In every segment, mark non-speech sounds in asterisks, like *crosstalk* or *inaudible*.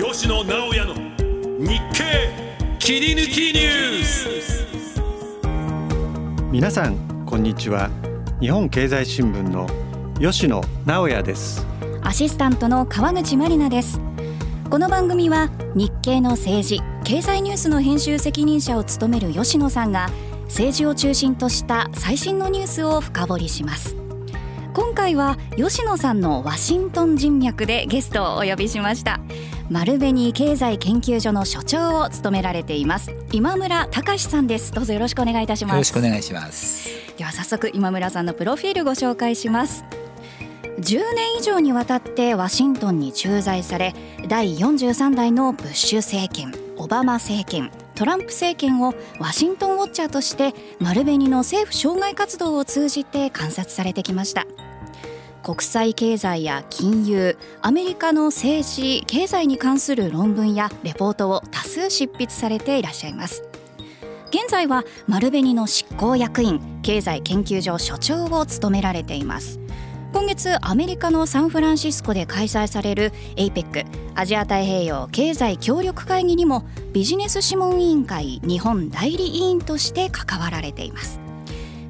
吉野直哉の日経切り抜きニュース。皆さんこんにちは。日本経済新聞の吉野直哉です。アシスタントの川口真理奈です。この番組は日経の政治経済ニュースの編集責任者を務める吉野さんが政治を中心とした最新のニュースを深掘りします。今回は吉野さんのワシントン人脈でゲストをお呼びしました。丸紅経済研究所の所長を務められています。今村隆さんです。どうぞよろしくお願いいたします。よろしくお願いします。では早速今村さんのプロフィールご紹介します。10年以上にわたってワシントンに駐在され第43代のブッシュ政権オバマ政権トランプ政権をワシントンウォッチャーとして丸紅の政府障害活動を通じて観察されてきました国際経済や金融アメリカの政治経済に関する論文やレポートを多数執筆されていらっしゃいます。現在は丸紅の執行役員経済研究所所長を務められています。今月アメリカのサンフランシスコで開催される APEC アジア太平洋経済協力会議にもビジネス諮問委員会日本代理委員として関わられています。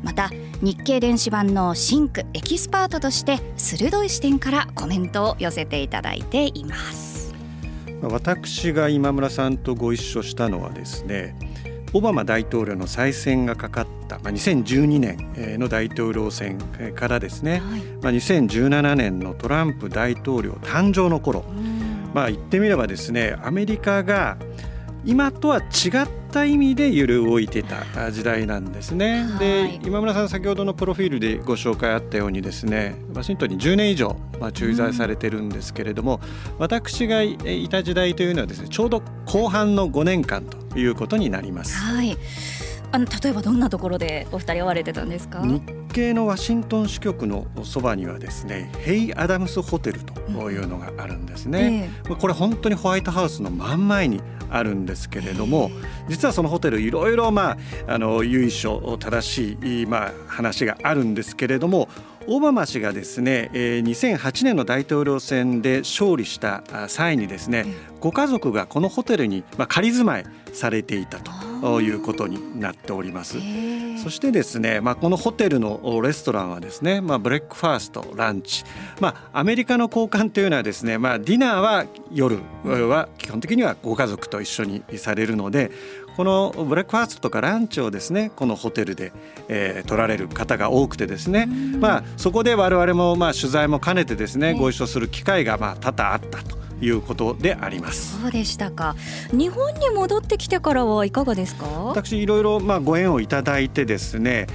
また日経電子版の Think エキスパートとして鋭い視点からコメントを寄せていただいています。私が今村さんとご一緒したのはですねオバマ大統領の再選がかかったまあ2012年の大統領選からですね、はい、まあ2017年のトランプ大統領誕生の頃、まあ言ってみればですねアメリカが今とは違った意味で揺る動いてた時代なんですね。で今村さん先ほどのプロフィールでご紹介あったようにですねワシントンに10年以上、まあ、駐在されてるんですけれども、うん、私がいた時代というのはですねちょうど後半の5年間ということになります。はいあの例えばどんなところでお二人会われてたんですか？日系のワシントン支局のそばにはですねヘイ・アダムスホテルというのがあるんですね、うんえー、これ本当にホワイトハウスの真ん前にあるんですけれども実はそのホテルいろいろまああの由緒正しいまあ話があるんですけれどもオバマ氏がですね2008年の大統領選で勝利した際にですねご家族がこのホテルに仮住まいされていたということになっております。そしてですね、まあ、このホテルのレストランはですね、まあ、ブレックファーストランチ、まあ、アメリカの高官というのはですね、まあ、ディナーは夜は基本的にはご家族と一緒にされるのでこのブレックファーストとかランチをですねこのホテルで、えー、取られる方が多くてですね、まあ、そこで我々もまあ取材も兼ねてですねご一緒する機会がまあ多々あったと。いうことであります。そうでしたか。日本に戻ってきてからはいかがですか？私いろいろまあご縁をいただいてですね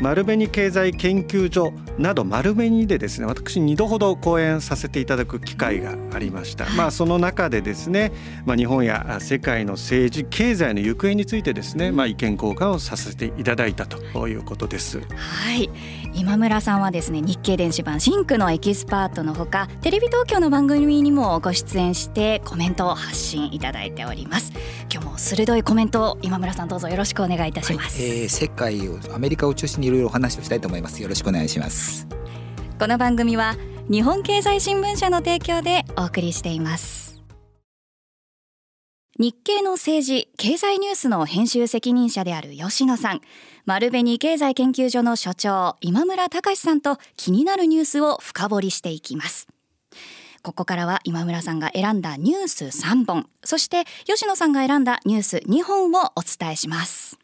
丸紅経済研究所など丸紅でですね私2度ほど講演させていただく機会がありました、まあその中でですね、まあ、日本や世界の政治経済の行方についてですね、まあ、意見交換をさせていただいたということです。はい。今村さんはですね日経電子版 Think のエキスパートのほかテレビ東京の番組にもご出演してコメントを発信いただいております。今日も鋭いコメントを今村さんどうぞよろしくお願いいたします、はい、えー、世界をアメリカを中心にいろいろお話をしたいと思います。よろしくお願いします。この番組は日本経済新聞社の提供でお送りしています。日経の政治経済ニュースの編集責任者である吉野さん。丸紅経済研究所の所長今村隆さんと気になるニュースを深掘りしていきます。ここからは今村さんが選んだニュース3本。そして吉野さんが選んだニュース2本をお伝えします。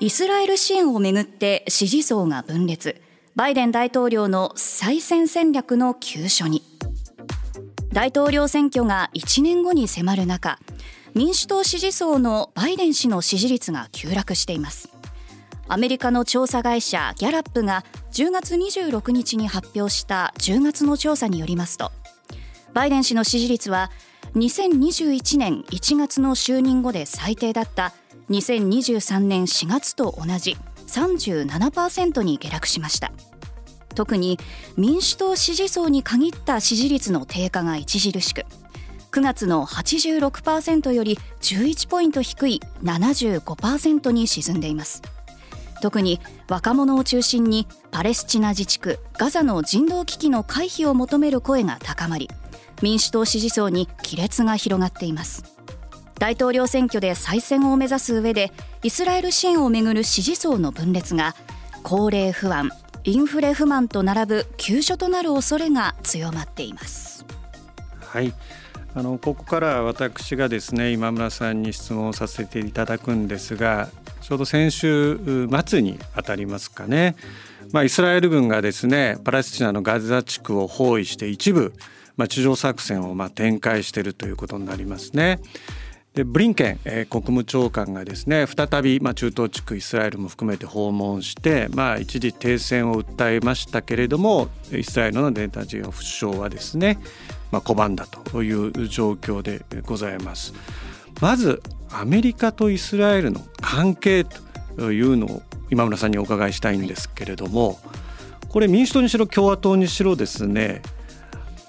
イスラエル支援をめぐって支持層が分裂。バイデン大統領の再選戦略の急所に。大統領選挙が1年後に迫る中民主党支持層のバイデン氏の支持率が急落しています。アメリカの調査会社ギャラップが10月26日に発表した10月の調査によりますとバイデン氏の支持率は2021年1月の就任後で最低だった2023年4月と同じ37%に下落しました。特に民主党支持層に限った支持率の低下が著しく9月の86%より11ポイント低い75%に沈んでいます。特に若者を中心にパレスチナ自治区ガザの人道危機の回避を求める声が高まり民主党支持層に亀裂が広がっています。大統領選挙で再選を目指す上でイスラエル支援をめぐる支持層の分裂が高齢不安インフレ不満と並ぶ急所となる恐れが強まっています。はい。あのここから私がですね今村さんに質問させていただくんですがちょうど先週末にあたりますかね、まあ、イスラエル軍がですねパレスチナのガザ地区を包囲して一部、まあ、地上作戦をまあ展開しているということになりますね。でブリンケン、えー、国務長官がですね再び、まあ、中東地区イスラエルも含めて訪問して、まあ、一時停戦を訴えましたけれどもイスラエルのネタジオ首相はですね、まあ、拒んだという状況でございます。まずアメリカとイスラエルの関係というのを今村さんにお伺いしたいんですけれどもこれ民主党にしろ共和党にしろですね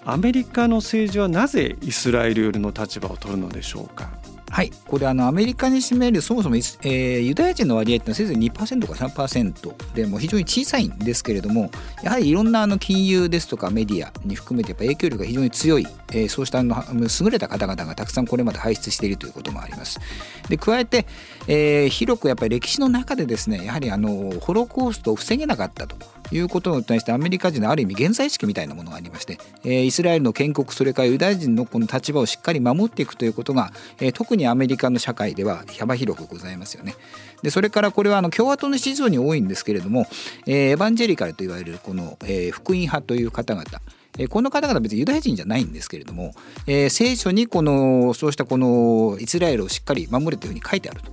アメリカの政治はなぜイスラエル寄りの立場を取るのでしょうか？はい、これあのアメリカに占めるそもそも、えー、ユダヤ人の割合ってのはせいぜい2%か3%でも非常に小さいんですけれどもやはりいろんなあの金融ですとかメディアに含めてやっぱ影響力が非常に強い、えー、そうしたあの優れた方々がたくさんこれまで輩出しているということもあります。で加えて、えー、広くやっぱり歴史の中でですねやはりあのホロコーストを防げなかったということに対してアメリカ人のある意味現在意識みたいなものがありまして、えー、イスラエルの建国それからユダヤ人のこの立場をしっかり守っていくということが、えー、特にアメリカの社会では幅広くございますよね。でそれからこれはあの共和党の支持層に多いんですけれども、えー、エヴァンジェリカルといわれるこの、えー、福音派という方々えこの方々は別にユダヤ人じゃないんですけれども、えー、聖書にこのそうしたこのイスラエルをしっかり守れというふうに書いてあると。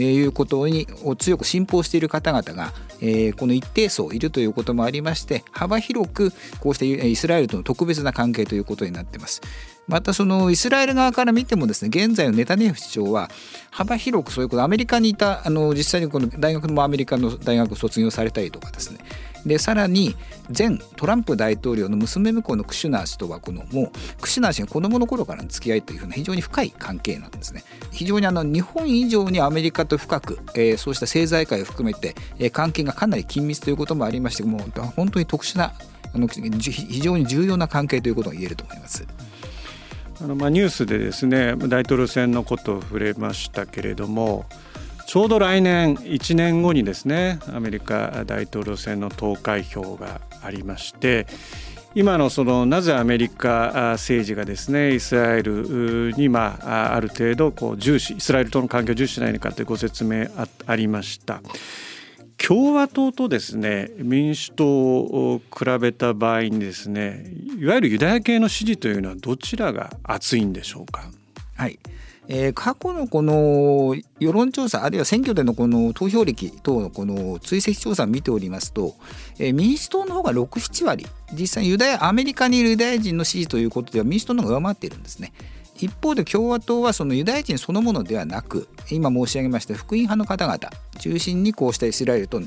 いうことにを強く信奉している方々が、え、この一定層いるということもありまして幅広くこうしてイスラエルとの特別な関係ということになっています。またそのイスラエル側から見てもですね現在のネタニヤフ首相は幅広くそういうことアメリカにいたあの実際にこの大学もアメリカの大学を卒業されたりとかですねでさらに前トランプ大統領の娘婿のクシュナー氏とはこのもうクシュナー氏が子供の頃からの付き合いというふうな非常に深い関係なんですね非常にあの日本以上にアメリカと深く、えー、そうした政財界を含めて、えー、関係がかなり緊密ということもありましてもう本当に特殊なあの非常に重要な関係ということが言えると思います。あのまあニュースでですね大統領選のことを触れましたけれどもちょうど来年1年後にですねアメリカ大統領選の投開票がありまして今のそのなぜアメリカ政治がですねイスラエルにまあある程度こう重視イスラエルとの関係を重視しないのかというご説明ありました。共和党とですね民主党を比べた場合にですねいわゆるユダヤ系の支持というのはどちらが厚いんでしょうか？はいえー、過去のこの世論調査あるいは選挙でのこの投票歴等のこの追跡調査を見ておりますと、えー、民主党の方が67割実際ユダヤアメリカにいるユダヤ人の支持ということでは民主党の方が上回っているんですね。一方で共和党はそのユダヤ人そのものではなく今申し上げました福音派の方々中心にこうしたイスラエルとの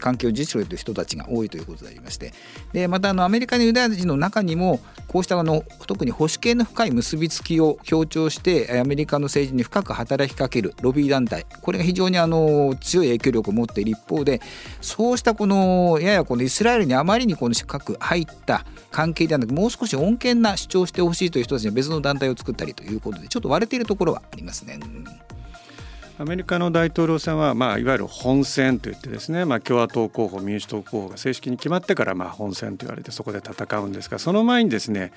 関係を実施するという人たちが多いということでありましてでまたあのアメリカのユダヤ人の中にもこうしたあの特に保守系の深い結びつきを強調してアメリカの政治に深く働きかけるロビー団体これが非常にあの強い影響力を持っている一方でそうしたこのややこのイスラエルにあまりにこの深く入った関係ではなくもう少し穏健な主張をしてほしいという人たちに別の団体を作ったりということでちょっと割れているところはありますね。アメリカの大統領選は、まあ、いわゆる本選といってですね、まあ、共和党候補民主党候補が正式に決まってから、まあ、本選と言われてそこで戦うんですがその前にですね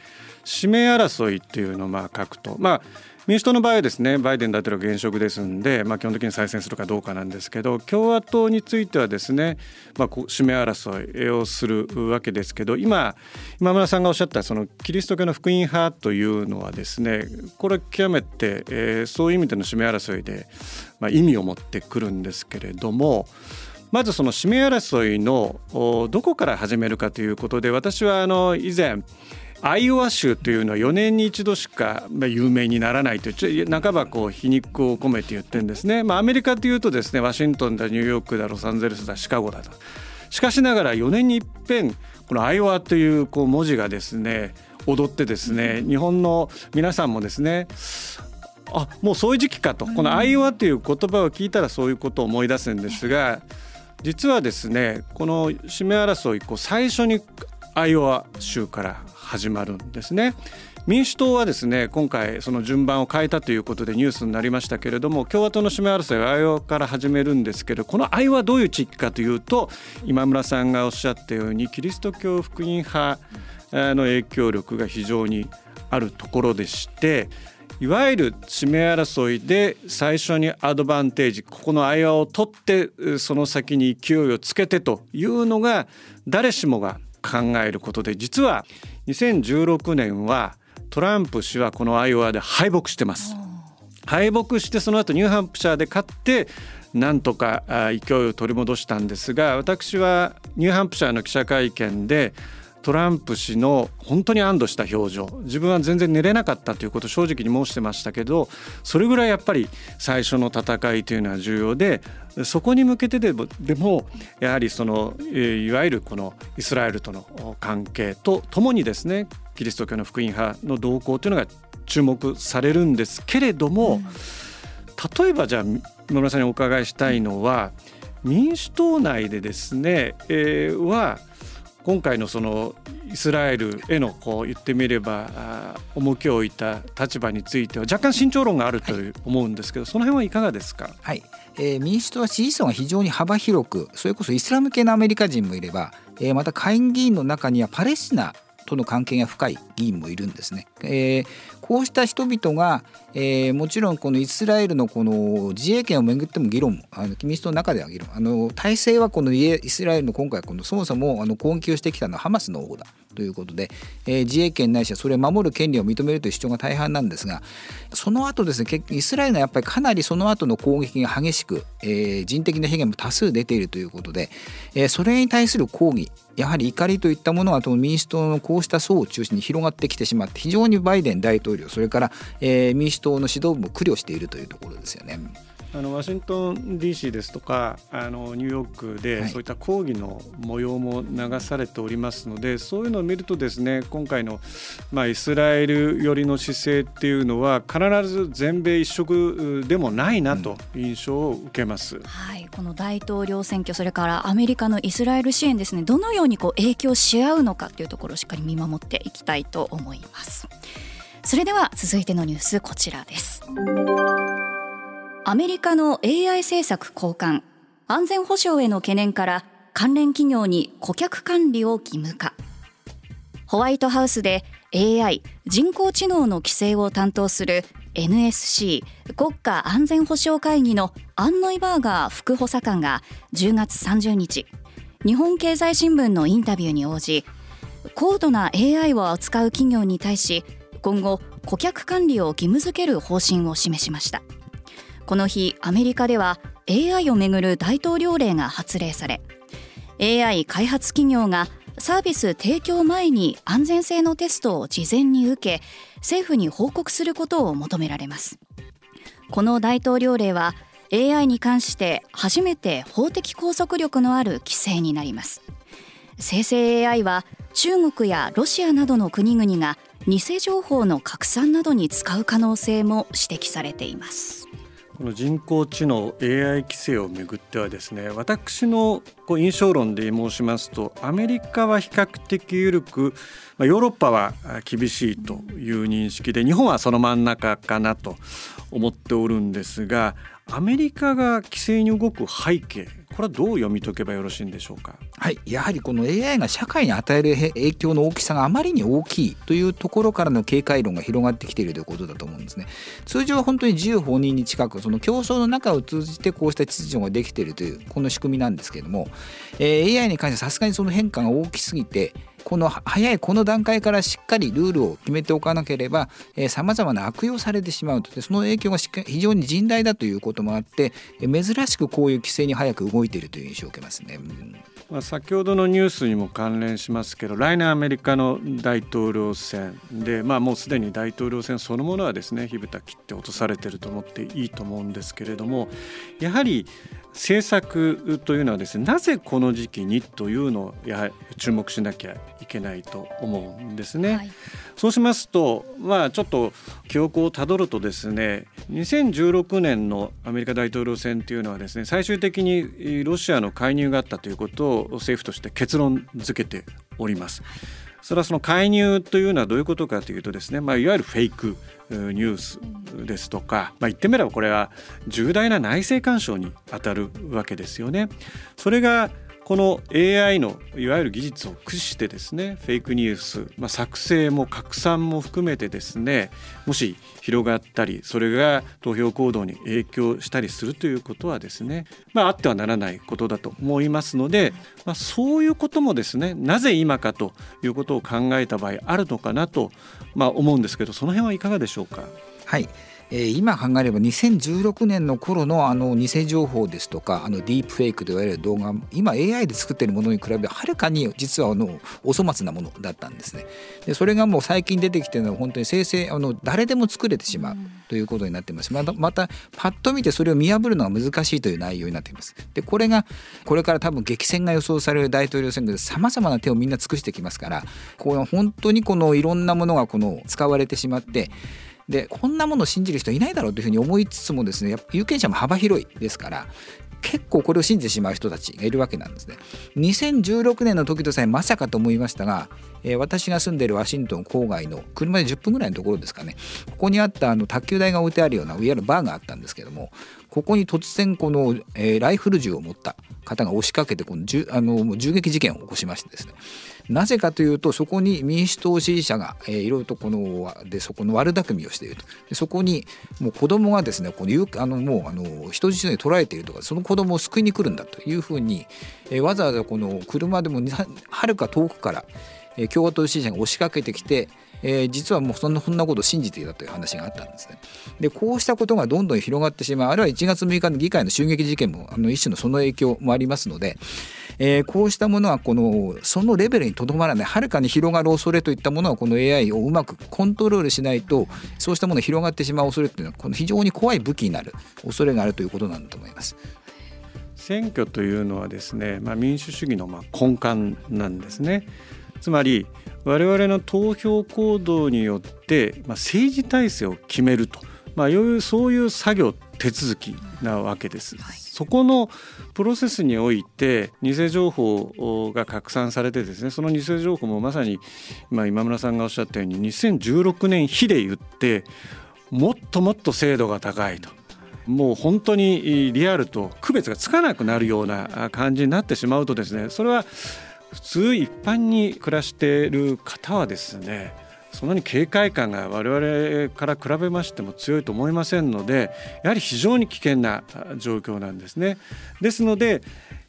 指名争いというのをまあ書くと、まあ、民主党の場合はですねバイデン大統領現職ですんで、まあ、基本的に再選するかどうかなんですけど共和党についてはですね、まあ、指名争いをするわけですけど今今村さんがおっしゃったそのキリスト教の福音派というのはですねこれ極めて、えー、そういう意味での指名争いで、まあ、意味を持ってくるんですけれども。まずその指名争いのどこから始めるかということで私はあの以前アイオワ州というのは4年に一度しか有名にならないと半ばこう皮肉を込めて言ってるんですね。まあ、アメリカというとですねワシントンだニューヨークだロサンゼルスだシカゴだと。しかしながら4年に一遍このアイオワというこう文字がですね踊ってですね日本の皆さんもですねあもうそういう時期かとこの「アイオワ」という言葉を聞いたらそういうことを思い出すんですが実はですねこの指名争いこう最初にアイオワ州から始まるんですね。民主党はですね今回その順番を変えたということでニュースになりましたけれども共和党の指名争いはアイオから始めるんですけどこのアイオワどういう地域かというと今村さんがおっしゃったようにキリスト教福音派の影響力が非常にあるところでしていわゆる指名争いで最初にアドバンテージここのアイワを取ってその先に勢いをつけてというのが誰しもが考えることで実は2016年はトランプ氏はこのアイオワで敗北してます。敗北してその後ニューハンプシャーで勝ってなんとか勢いを取り戻したんですが私はニューハンプシャーの記者会見でトランプ氏の本当に安堵した表情。自分は全然寝れなかったということを正直に申してましたけどそれぐらいやっぱり最初の戦いというのは重要でそこに向けてでもでもやはりそのいわゆるこのイスラエルとの関係とともにですねキリスト教の福音派の動向というのが注目されるんですけれども、うん、例えばじゃあ野村さんにお伺いしたいのは民主党内でですね、えー、は今回のそのイスラエルへのこう言ってみれば重きを置いた立場については若干慎重論があるという思うんですけど、はい、その辺はいかがですか、はいえー、民主党は支持層が非常に幅広くそれこそイスラム系のアメリカ人もいれば、えー、また下院議員の中にはパレスチナとの関係が深い議員もいるんですね。えー、こうした人々が、えー、もちろんこのイスラエルのこの自衛権をめぐっても議論あの民主党の中では議論。あの体制はこのイスラエルの今回このそもそもあの攻撃をしてきたのはハマスの方だ。ということで、えー、自衛権ないしはそれを守る権利を認めるという主張が大半なんですがその後ですねイスラエルがやっぱりかなりその後の攻撃が激しく、えー、人的な被害も多数出ているということで、えー、それに対する抗議やはり怒りといったものが民主党のこうした層を中心に広がってきてしまって非常にバイデン大統領それから、えー、民主党の指導部も苦慮しているというところですよね。あのワシントン DC ですとかあのニューヨークでそういった抗議の模様も流されておりますので、はい、そういうのを見るとですね今回の、まあ、イスラエル寄りの姿勢っていうのは必ず全米一色でもないなと印象を受けます、うん、はい、この大統領選挙それからアメリカのイスラエル支援ですね。どのようにこう影響し合うのかというところをしっかり見守っていきたいと思います。それでは続いてのニュースこちらです。アメリカの AI 政策高官安全保障への懸念から関連企業に顧客管理を義務化ホワイトハウスで AI 人工知能の規制を担当する NSC 国家安全保障会議のアンノイバーガー副補佐官が10月30日日本経済新聞のインタビューに応じ高度な AI を扱う企業に対し今後顧客管理を義務付ける方針を示しました。この日アメリカでは AI をめぐる大統領令が発令され AI 開発企業がサービス提供前に安全性のテストを事前に受け政府に報告することを求められます。この大統領令は AI に関して初めて法的拘束力のある規制になります。生成 AI は中国やロシアなどの国々が偽情報の拡散などに使う可能性も指摘されています。この人工知能 AI 規制をめぐってはですね私のこう印象論で申しますとアメリカは比較的緩く、ま、ヨーロッパは厳しいという認識で日本はその真ん中かなと思っておるんですがアメリカが規制に動く背景これはどう読み解けばよろしいんでしょうか？はい、やはりこの AI が社会に与える影響の大きさがあまりに大きいというところからの警戒論が広がってきているということだと思うんですね。通常は本当に自由放任に近くその競争の中を通じてこうした秩序ができているというこの仕組みなんですけれども、えー、AI に関してはさすがにその変化が大きすぎてこの早いこの段階からしっかりルールを決めておかなければさまざまな悪用されてしまうとその影響が非常に甚大だということもあって珍しくこういう規制に早く動いているという印象を受けますね。うんまあ、先ほどのニュースにも関連しますけど来年アメリカの大統領選で、まあ、もうすでに大統領選そのものはですね火蓋切って落とされてると思っていいと思うんですけれどもやはり政策というのはですねなぜこの時期にというのをやはり注目しなきゃいけないと思うんですね。はい、そうしますとまあちょっと記憶をたどるとですね2016年のアメリカ大統領選というのはですね最終的にロシアの介入があったということを政府として結論付けております。それはその介入というのはどういうことかというとですね、まあ、いわゆるフェイクニュースですとか、まあ、言ってみればこれは重大な内政干渉にあたるわけですよね。それがこの AI のいわゆる技術を駆使してですねフェイクニュース、まあ、作成も拡散も含めてですねもし広がったりそれが投票行動に影響したりするということはですね、まあ、あってはならないことだと思いますので、まあ、そういうこともですねなぜ今かということを考えた場合あるのかなと、まあ、思うんですけどその辺はいかがでしょうか？はいえー、今考えれば2016年の頃のあの偽情報ですとかあのディープフェイクと言われる動画今 AI で作っているものに比べはるかに実はあのお粗末なものだったんですね。でそれがもう最近出てきてるのは本当に生成あの誰でも作れてしまうということになっています。またまたパッと見てそれを見破るのが難しいという内容になっています。でこれがこれから多分激戦が予想される大統領選挙でさまざまな手をみんな尽くしてきますからこう本当にこのいろんなものがこの使われてしまってでこんなものを信じる人いないだろうというふうに思いつつもですね有権者も幅広いですから結構これを信じてしまう人たちがいるわけなんですね。2016年の時とさえまさかと思いましたが、えー、私が住んでいるワシントン郊外の車で10分ぐらいのところですかねここにあったあの卓球台が置いてあるようないわゆるバーがあったんですけどもここに突然この、えー、ライフル銃を持った方が押しかけてこの銃あの銃撃事件を起こしましてですねなぜかというとそこに民主党支持者が、えー、いろいろとこのでそこの悪巧みをしていると。でそこにもう子供がですねこのあのもうあの人質に捕らえているとかその子供を救いに来るんだというふうに、えー、わざわざこの車でもはるか遠くから、えー、共和党支持者が押しかけてきてえー、実はもうそんなそんなことを信じていたという話があったんですね。でこうしたことがどんどん広がってしまうあるいは1月6日の議会の襲撃事件もあの一種のその影響もありますので、えー、こうしたものはこのそのレベルにとどまらないはるかに広がる恐れといったものはこの AI をうまくコントロールしないとそうしたものが広がってしまう恐れというのはこの非常に怖い武器になる恐れがあるということなんだと思います。選挙というのはですね、まあ、民主主義のまあ根幹なんですね。つまり我々の投票行動によって、まあ、政治体制を決めると、まあ、そういう作業手続きなわけです。はい、そこのプロセスにおいて偽情報が拡散されてですねその偽情報もまさに今今村さんがおっしゃったように2016年比で言ってもっともっと精度が高いと。もう本当にリアルと区別がつかなくなるような感じになってしまうとですねそれは普通一般に暮らしている方はですねそんなに警戒感が我々から比べましても強いと思いませんのでやはり非常に危険な状況なんですね。ですので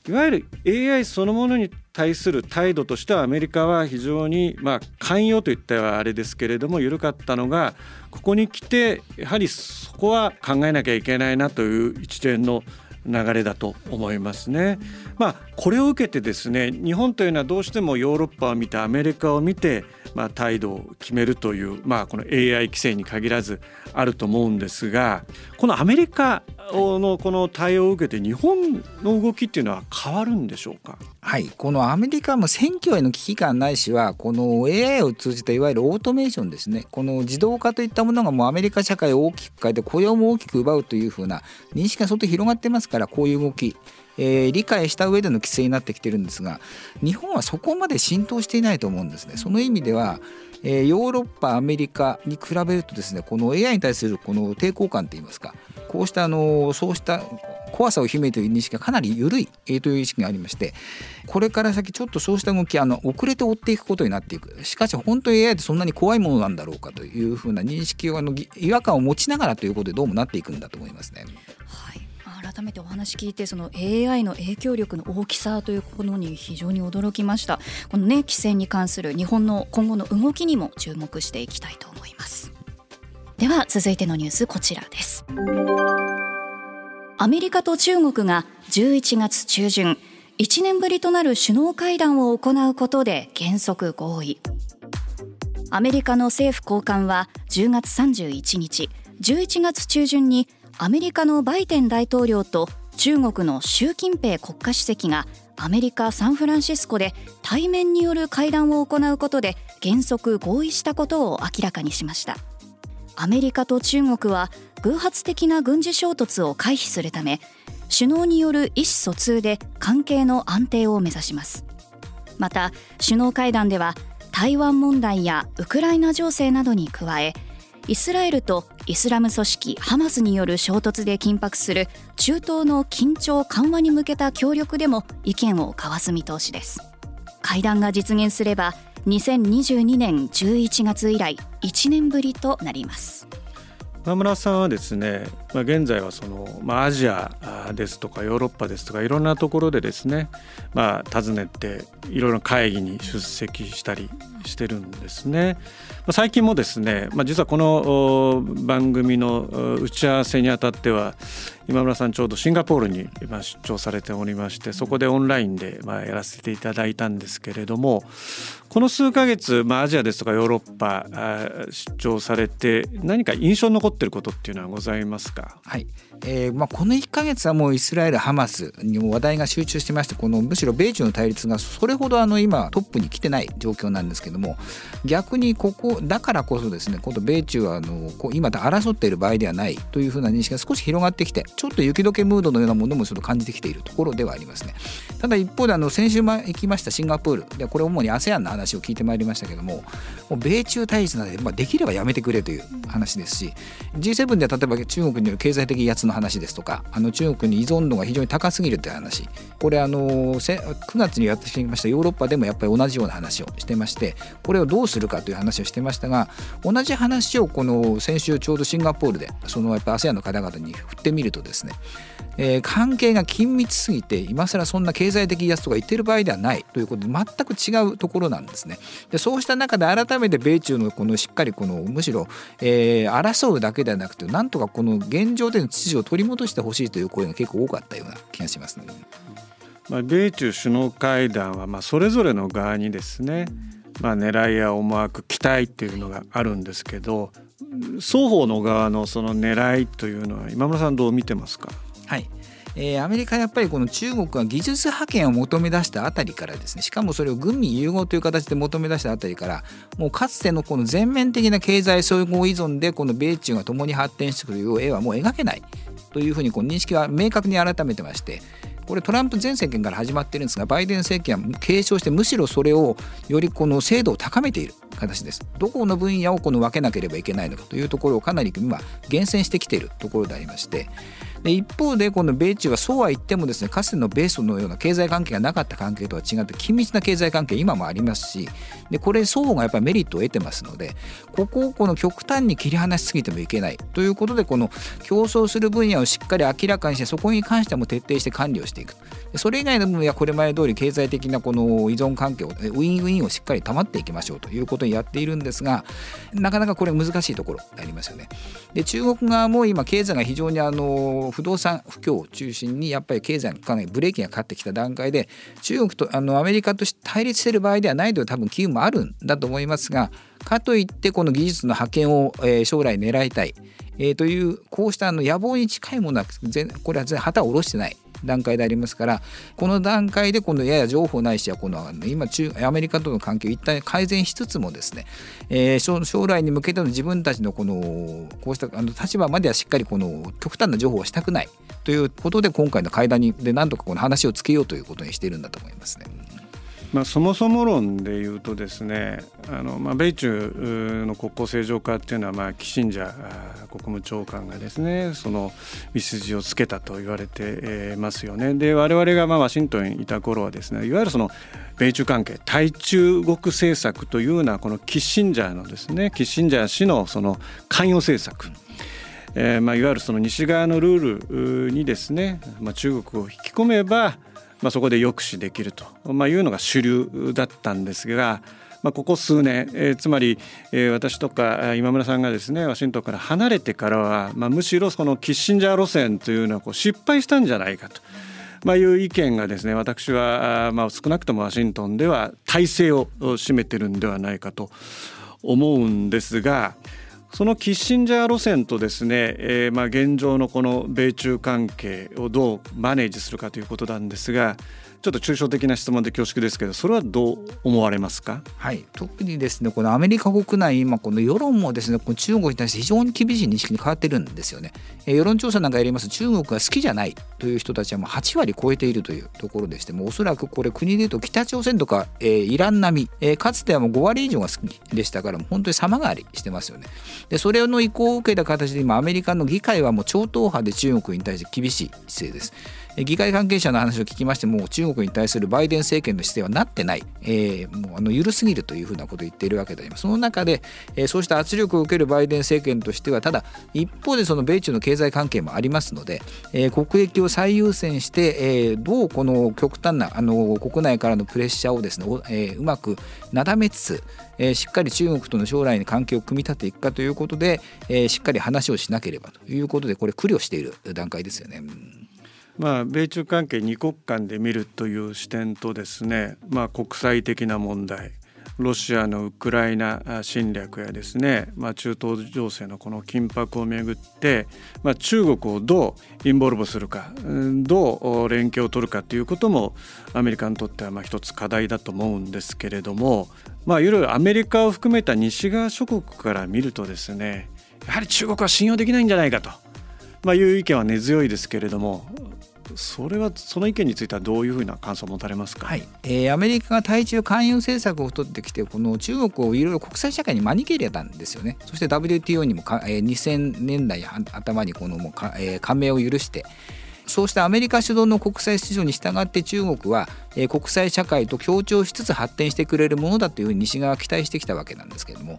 いわゆる AI そのものに対する態度としてはアメリカは非常にまあ寛容といったらあれですけれども緩かったのがここに来てやはりそこは考えなきゃいけないなという一連の流れだと思いますね。まあ、これを受けてですね日本というのはどうしてもヨーロッパを見てアメリカを見て、まあ、態度を決めるという、まあ、この AI 規制に限らずあると思うんですがこのアメリカのこの対応を受けて日本の動きっていうのは変わるんでしょうか？はい。このアメリカも選挙への危機感ないしはこの AI を通じたいわゆるオートメーションですね。この自動化といったものがもうアメリカ社会を大きく変えて雇用も大きく奪うというふうな認識が相当広がってますからこういう動き。えー、理解した上での規制になってきてるんですが日本はそこまで浸透していないと思うんですね。その意味ではえー、ヨーロッパアメリカに比べるとですねこの AI に対するこの抵抗感といいますかこうしたあのそうした怖さを秘めている認識がかなり緩いという意識がありましてこれから先ちょっとそうした動きあの遅れて追っていくことになっていくしかし本当に AI ってそんなに怖いものなんだろうかというふうな認識をあの違和感を持ちながらということでどうもなっていくんだと思いますね。はい改めてお話聞いてその AI の影響力の大きさというものに非常に驚きました。このね規制に関する日本の今後の動きにも注目していきたいと思います。では続いてのニュースこちらです。アメリカと中国が11月中旬1年ぶりとなる首脳会談を行うことで原則合意。アメリカの政府高官は10月31日11月中旬にアメリカのバイデン大統領と中国の習近平国家主席がアメリカ・サンフランシスコで対面による会談を行うことで原則合意したことを明らかにしました。アメリカと中国は偶発的な軍事衝突を回避するため首脳による意思疎通で関係の安定を目指します。また首脳会談では台湾問題やウクライナ情勢などに加えイスラエルとイスラム組織ハマスによる衝突で緊迫する中東の緊張緩和に向けた協力でも意見を交わす見通しです。会談が実現すれば2022年11月以来1年ぶりとなります。野村さんはですね、まあ、現在はその、まあ、アジアですとかヨーロッパですとかいろんなところでですね、まあ、訪ねていろいろ会議に出席したりしてるんですね。最近もですね、まあ、実はこの番組の打ち合わせにあたっては今村さんちょうどシンガポールに出張されておりましてそこでオンラインでまやらせていただいたんですけれどもこの数ヶ月、まあ、アジアですとかヨーロッパ出張されて何か印象に残ってることっていうのはございますか？はいえーまあ、この1か月はもうイスラエル、ハマスにも話題が集中してましてこのむしろ米中の対立がそれほどあの今トップに来てない状況なんですけども逆にここだからこそですね今度米中はあの今争っている場合ではないというふうな認識が少し広がってきてちょっと雪解けムードのようなものもちょっと感じてきているところではありますねただ一方であの先週行きましたシンガポールでこれ主に ASEAN の話を聞いてまいりましたけどももう米中対立なので、まあ、できればやめてくれという話ですし G7 では例えば中国による経済的威圧の話ですとかあの中国に依存度が非常に高すぎるという話。これあの9月にやってきましたヨーロッパでもやっぱり同じような話をしてましてこれをどうするかという話をしてましたが同じ話をこの先週ちょうどシンガポールでそのやっぱ ASEAN の方々に振ってみるとですねえー、関係が緊密すぎて今更そんな経済的威圧とか言ってる場合ではないということで全く違うところなんですね。でそうした中で改めて米中のこのしっかりこのむしろ、えー、争うだけではなくてなんとかこの現状での秩序を取り戻してほしいという声が結構多かったような気がしますね。まあ、米中首脳会談はまそれぞれの側にですね、まあ、狙いや思惑期待っていうのがあるんですけど双方の側のその狙いというのは今村さんどう見てますか？はい。えー、アメリカはやっぱりこの中国が技術覇権を求め出したあたりからですねしかもそれを軍民融合という形で求め出したあたりからもうかつてのこの全面的な経済総合依存でこの米中が共に発展してくるよう絵はもう描けないというふうにこう認識は明確に改めてましてこれトランプ前政権から始まってるんですがバイデン政権は継承してむしろそれをよりこの精度を高めている。形です。どこの分野をこの分けなければいけないのかというところをかなり今厳選してきているところでありましてで一方でこの米中はそうは言ってもですねかつての米ソのような経済関係がなかった関係とは違って緊密な経済関係今もありますしでこれ双方がやっぱりメリットを得てますのでここをこの極端に切り離しすぎてもいけないということでこの競争する分野をしっかり明らかにしてそこに関しても徹底して管理をしていく。それ以外の部分はこれまで通り経済的なこの依存関係をウィンウィンをしっかり保っていきましょうということをやっているんですがなかなかこれ難しいところでありますよね。で中国側も今経済が非常にあの不動産不況を中心にやっぱり経済がかなりブレーキがかかってきた段階で中国とあのアメリカとして対立している場合ではないという多分機運もあるんだと思いますがかといってこの技術の覇権を、え将来狙いたい、えー、というこうしたあの野望に近いものはこれは全然旗を下ろしてない段階でありますからこの段階で今度やや情報ないしはこの今中アメリカとの関係を一旦改善しつつもですね、えー、将来に向けての自分たちのこのこうしたあの立場まではしっかりこの極端な情報をしたくないということで今回の会談にでなんとかこの話をつけようということにしているんだと思いますね。まあ、そもそも論でいうとですねあの、まあ、米中の国交正常化っていうのは、まあ、キシンジャー国務長官がですねその道筋をつけたと言われてますよね。で我々がまあワシントンにいた頃はですねいわゆるその米中関係対中国政策というのはこのキッシンジャーのですねキッシンジャー氏のその関与政策えーまあ、いわゆるその西側のルールにですね、まあ、中国を引き込めばまあ、そこで抑止できると、まあ、いうのが主流だったんですが、まあ、ここ数年、えー、つまり、えー、私とか今村さんがですねワシントンから離れてからは、まあ、むしろそのキッシンジャー路線というのはこう失敗したんじゃないかと。まあ、いう意見がですね私は、まあ、少なくともワシントンでは体制を占めてるんではないかと思うんですがそのキッシンジャー路線とですね、えー、まあ現状のこの米中関係をどうマネージするかということなんですがちょっと抽象的な質問で恐縮ですけどそれはどう思われますか、はい、特にですねこのアメリカ国内今この世論もですねこの中国に対して非常に厳しい認識に変わってるんですよね、えー、世論調査なんかやります中国が好きじゃないという人たちはもう8割超えているというところでしてもおそらくこれ国でいうと北朝鮮とか、えー、イラン並み、えー、かつてはもう5割以上が好きでしたから本当に様変わりしてますよね。でそれの意向を受けた形で今アメリカの議会はもう超党派で中国に対して厳しい姿勢です。議会関係者の話を聞きましても中国に対するバイデン政権の姿勢はなってない、えー、もうあの緩すぎるというふうなことを言っているわけであります。その中で、えー、そうした圧力を受けるバイデン政権としてはただ一方でその米中の経済関係もありますので、えー、国益を最優先して、えー、どうこの極端なあの国内からのプレッシャーをですね、えー、うまくなだめつつえ、しっかり中国との将来の関係を組み立てていくかということで、え、しっかり話をしなければということでこれ苦慮している段階ですよね。まあ、米中関係2国間で見るという視点とですね、まあ、国際的な問題ロシアのウクライナ侵略やですね、まあ、中東情勢のこの緊迫をめぐって、まあ、中国をどうインボルブするかどう連携を取るかということもアメリカにとってはまあ一つ課題だと思うんですけれども、まあ、いろいろアメリカを含めた西側諸国から見るとですねやはり中国は信用できないんじゃないかと、まあ、いう意見は根強いですけれどもそれはその意見についてはどういうふうな感想を持たれますか、はい。えー、アメリカが対中勧誘政策を取ってきてこの中国をいろいろ国際社会に招き入れたんですよね。そして WTO にもか、えー、2000年代頭にこのもうか、えー、加盟を許して。そうしたアメリカ主導の国際秩序に従って中国は、えー、国際社会と協調しつつ発展してくれるものだというふうに西側は期待してきたわけなんですけれども。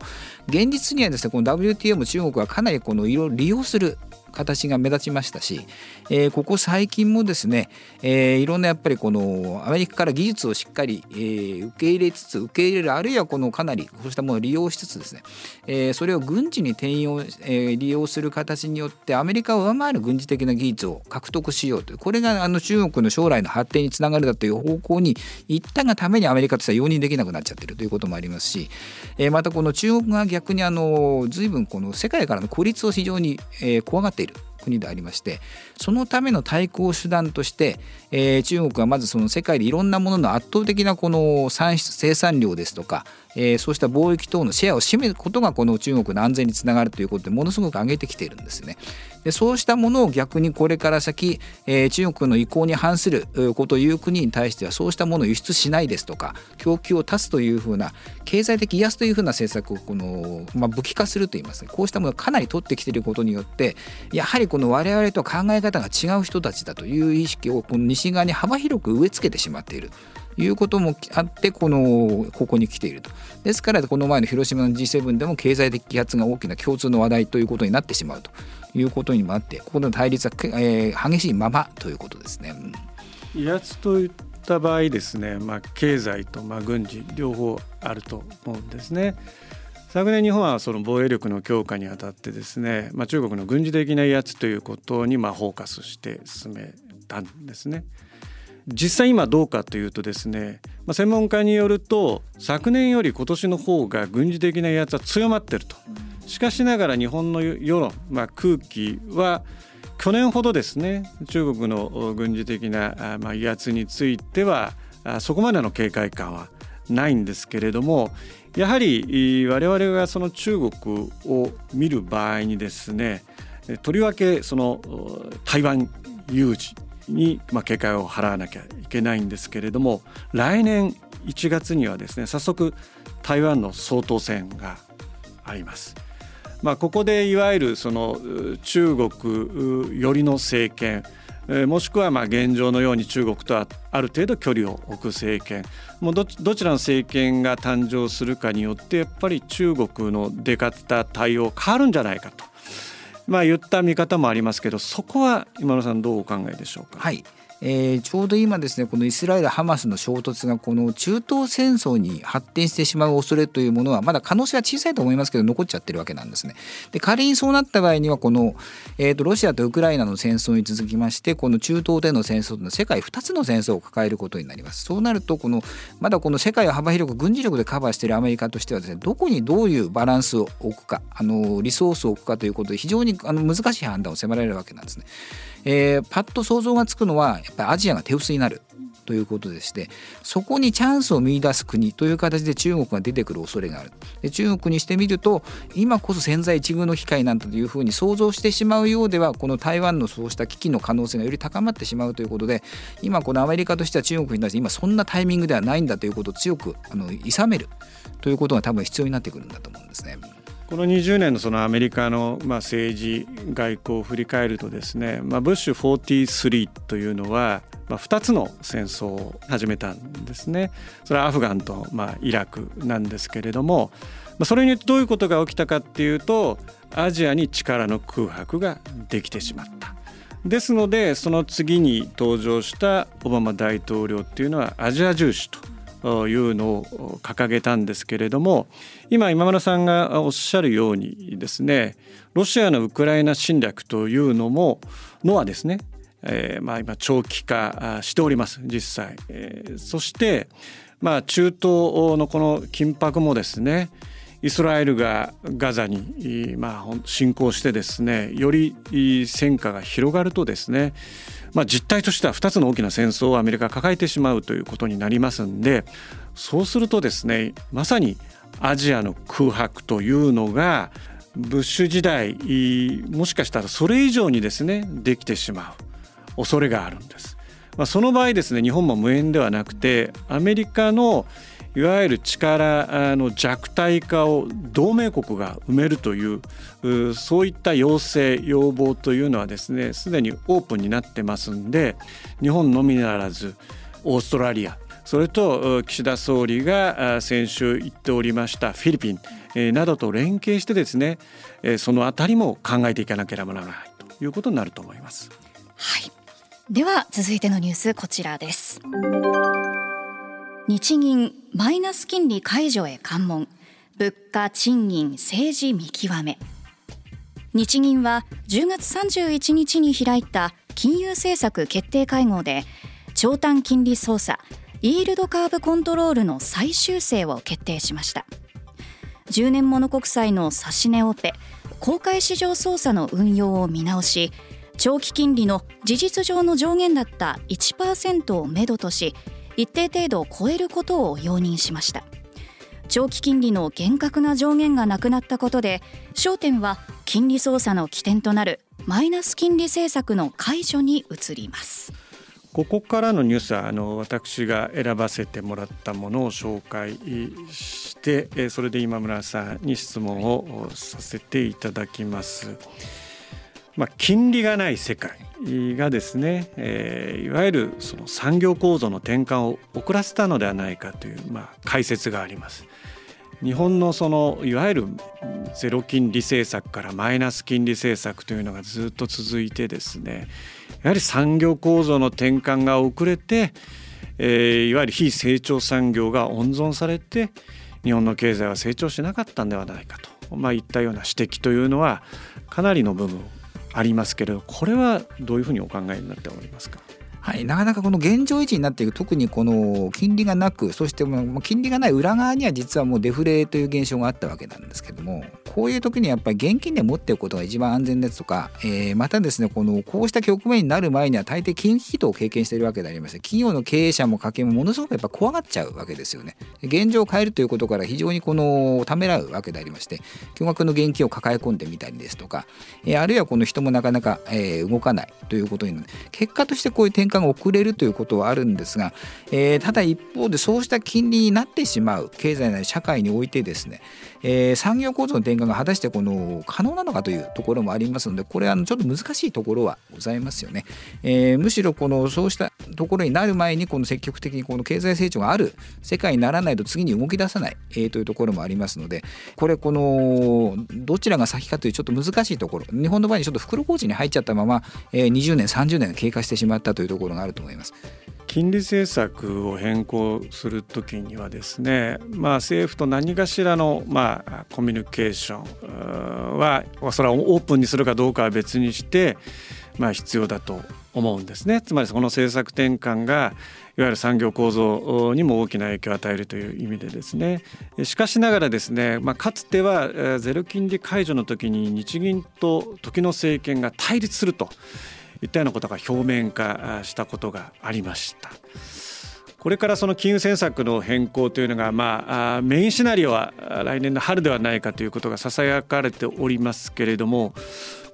現実にはですねこの WTO も中国はかなりこのいろいろ利用する形が目立ちましたし、えー、ここ最近もですね、えー、いろんなやっぱりこのアメリカから技術をしっかり、えー、受け入れつつ受け入れるあるいはこのかなりそうしたものを利用しつつですね、えー、それを軍事に転用、えー、利用する形によってアメリカを上回る軍事的な技術を獲得しようというこれがあの中国の将来の発展につながるだという方向に行ったがためにアメリカとしては容認できなくなっちゃってるということもありますし、えー、またこの中国が逆にあの随分この世界からの孤立を非常に、えー、怖がってている国でありましてそのための対抗手段として、えー、中国はまずその世界でいろんなものの圧倒的なこの産出生産量ですとか、えー、そうした貿易等のシェアを占めることがこの中国の安全につながるということでものすごく上げてきているんですね。でそうしたものを逆にこれから先、えー、中国の意向に反することを言う国に対してはそうしたものを輸出しないですとか供給を断つというふうな経済的威圧というふうな政策をこの、まあ、武器化するといいますかこうしたものをかなり取ってきていることによってやはりこの我々と考え方が違う人たちだという意識をこの西側に幅広く植え付けてしまっている。いうこともあってこのここに来ているとですからこの前の広島の G7 でも経済的揮発が大きな共通の話題ということになってしまうということにもあってここの対立は、えー、激しいままということですね。威圧といった場合ですね、まあ、経済とまあ軍事両方あると思うんですね。昨年日本はその防衛力の強化にあたってですね、まあ、中国の軍事的な威圧ということにまあフォーカスして進めたんですね。実際今どうかというとですね、まあ、専門家によると昨年より今年の方が軍事的な威圧は強まってると。しかしながら日本の世論、まあ、空気は去年ほどですね中国の軍事的な、ま、威圧についてはそこまでの警戒感はないんですけれどもやはり我々がその中国を見る場合にですねとりわけその台湾有事にま警戒を払わなきゃいけないんですけれども来年1月にはですね早速台湾の総統選があります。まあ、ここでいわゆるその中国寄りの政権もしくはまあ現状のように中国とはある程度距離を置く政権もうどちらの政権が誕生するかによってやっぱり中国の出方対応変わるんじゃないかと、まあ、言った見方もありますけどそこは今野さんどうお考えでしょうか？はいえー、ちょうど今ですねこのイスラエル・ハマスの衝突がこの中東戦争に発展してしまう恐れというものはまだ可能性は小さいと思いますけど残っちゃってるわけなんですね。で仮にそうなった場合にはこの、えーと、ロシアとウクライナの戦争に続きましてこの中東での戦争との世界2つの戦争を抱えることになります。そうなるとこのまだこの世界を幅広く軍事力でカバーしているアメリカとしてはですねどこにどういうバランスを置くかあのリソースを置くかということで非常にあの難しい判断を迫られるわけなんですね。えー、パッと想像がつくのはっぱりアジアが手薄になるということでしてそこにチャンスを見出す国という形で中国が出てくる恐れがあるで中国にしてみると今こそ千載一遇の機会なんだというふうに想像してしまうようではこの台湾のそうした危機の可能性がより高まってしまうということで今このアメリカとしては中国に対して今そんなタイミングではないんだということを強くあの諌めるということが多分必要になってくるんだと思うんですね。この20年のそのアメリカのまあ政治外交を振り返るとですね、まあ、ブッシュ43というのはまあ2つの戦争を始めたんですね。それはアフガンとまあイラクなんですけれども、まあ、それによってどういうことが起きたかっていうとアジアに力の空白ができてしまった。ですのでその次に登場したオバマ大統領っていうのはアジア重視というのを掲げたんですけれども今今村さんがおっしゃるようにですねロシアのウクライナ侵略というのものはですね、えー、まあ今長期化しております実際、えー、そしてまあ中東のこの緊迫もですねイスラエルがガザに、まあ、侵攻してですねより戦火が広がるとですねまあ、実態としては2つの大きな戦争をアメリカが抱えてしまうということになりますんでそうするとですねまさにアジアの空白というのがブッシュ時代もしかしたらそれ以上にですねできてしまう恐れがあるんです。まあ、その場合ですね日本も無縁ではなくてアメリカのいわゆる力の弱体化を同盟国が埋めるというそういった要請要望というのはですねすでにオープンになってますんで日本のみならずオーストラリアそれと岸田総理が先週言っておりましたフィリピンなどと連携してですねそのあたりも考えていかなければならないということになると思います。はい、では続いてのニュースこちらです。日銀マイナス金利解除へ関門。物価賃金政治見極め。日銀は10月31日に開いた金融政策決定会合で長短金利操作イールドカーブコントロールの再修正を決定しました。10年物国債の指値オペ公開市場操作の運用を見直し長期金利の事実上の上限だった1%をめどとし一定程度超えることを容認しました長期金利の厳格な上限がなくなったことで焦点は金利操作の起点となるマイナス金利政策の解除に移りますここからのニュースはあの私が選ばせてもらったものを紹介してそれで今村さんに質問をさせていただきます。まあ、金利がない世界がですね、えー、いわゆるその産業構造の転換を遅らせたのではないかという、まあ、解説があります。日本のそのいわゆるゼロ金利政策からマイナス金利政策というのがずっと続いてですねやはり産業構造の転換が遅れて、えー、いわゆる非成長産業が温存されて日本の経済は成長しなかったんではないかと、まあ、いったような指摘というのはかなりの部分ありますけれどこれはどういうふうにお考えになっておりますか？はい、なかなかこの現状維持になっていく特にこの金利がなくそしても金利がない裏側には実はもうデフレという現象があったわけなんですけどもこういう時にやっぱり現金で持っておくことが一番安全ですとか、えー、またですねこのこうした局面になる前には大抵金融危機を経験しているわけでありまして企業の経営者も家計もものすごくやっぱ怖がっちゃうわけですよね。現状を変えるということから非常にこのためらうわけでありまして巨額の現金を抱え込んでみたりですとか、えー、あるいはこの人もなかなか、えー、動かないということになる。結果としてこういう転換が遅れるということはあるんですが、えー、ただ一方でそうした金利になってしまう経済なり社会においてですね、えー、産業構造の転換が果たしてこの可能なのかというところもありますのでこれはちょっと難しいところはございますよね、えー、むしろこのそうしたところになる前にこの積極的にこの経済成長がある世界にならないと次に動き出さない、えー、というところもありますのでこれこのどちらが先かというちょっと難しいところ日本の場合にちょっと袋小路に入っちゃったまま、えー、20年30年が経過してしまったというところがあると思います。金利政策を変更するときにはですね、まあ、政府と何かしらの、まあ、コミュニケーションはそれはオープンにするかどうかは別にして、まあ、必要だと思うんですね。つまりこの政策転換がいわゆる産業構造にも大きな影響を与えるという意味でですねしかしながらですね、まあ、かつてはゼロ金利解除の時に日銀と時の政権が対立するといったようなことが表面化したことがありました。これからその金融政策の変更というのが、まあ、メインシナリオは来年の春ではないかということがささやかれておりますけれども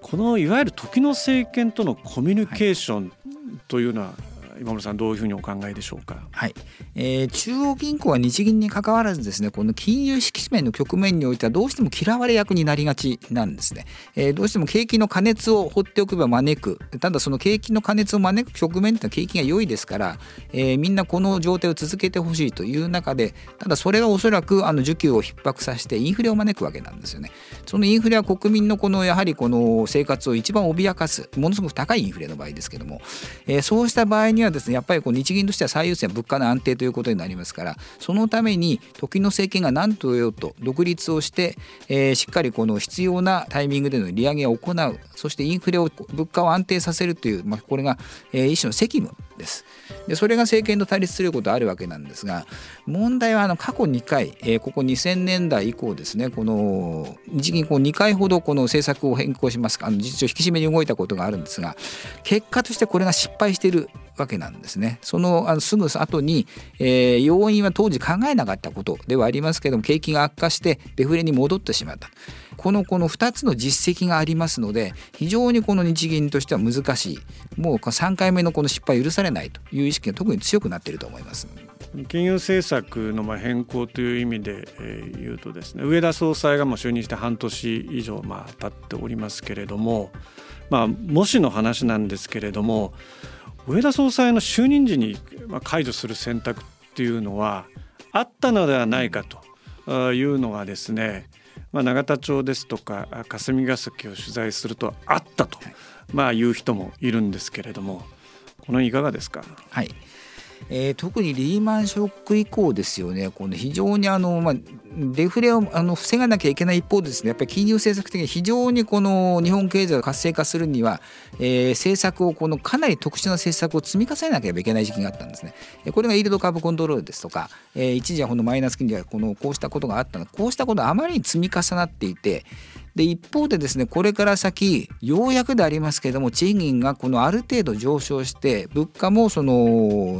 このいわゆる時の政権とのコミュニケーションというのは、今村さんどういうふうにお考えでしょうか？はい、えー、中央銀行は日銀に関わらずですねこの金融引き締めの局面においてはどうしても嫌われ役になりがちなんですね、えー、どうしても景気の過熱を放っておけば招く。ただその景気の過熱を招く局面ってのは景気が良いですから、えー、みんなこの状態を続けてほしいという中でただそれはおそらくあの需給を逼迫させてインフレを招くわけなんですよね。そのインフレは国民のこのやはりこの生活を一番脅かすものすごく高いインフレの場合ですけども、えー、そうした場合にはですねやっぱりこう日銀としては最優先は物価の安定ということになりますからそのために時の政権が何と言おうと独立をして、えー、しっかりこの必要なタイミングでの利上げを行う。そしてインフレを物価を安定させるという、まあ、これが、えー、一種の責務。です。でそれが政権と対立することあるわけなんですが問題はあの過去2回、えー、ここ2000年代以降ですねこの日銀こう2回ほどこの政策を変更しますかあの実情引き締めに動いたことがあるんですが結果としてこれが失敗しているわけなんですね。そのあのすぐ後に、えー、要因は当時考えなかったことではありますけども景気が悪化してデフレに戻ってしまった。このこの2つの実績がありますので非常にこの日銀としては難しいもう3回目のこの失敗許されないという意識が特に強くなっていると思います。金融政策の変更という意味で言うとですね上田総裁がもう就任して半年以上ま経っておりますけれども、まあ、もしの話なんですけれども上田総裁の就任時に解除する選択っていうのはあったのではないかというのがですね、まあ、永田町ですとか霞が関を取材するとあったと、まあ、言う人もいるんですけれどもこのいかがですか？はいえー、特にリーマンショック以降ですよね、この非常にあの、まあ、デフレをあの防がなきゃいけない一方でですね、やっぱり金融政策的に非常にこの日本経済を活性化するには、えー、政策をこのかなり特殊な政策を積み重ねなければいけない時期があったんですね。これがイールドカーブコントロールですとか、えー、一時はこのマイナス金利はこのこうしたことがあったのこうしたことがあまりに積み重なっていて、で一方でですねこれから先ようやくでありますけれども賃金がこのある程度上昇して物価もその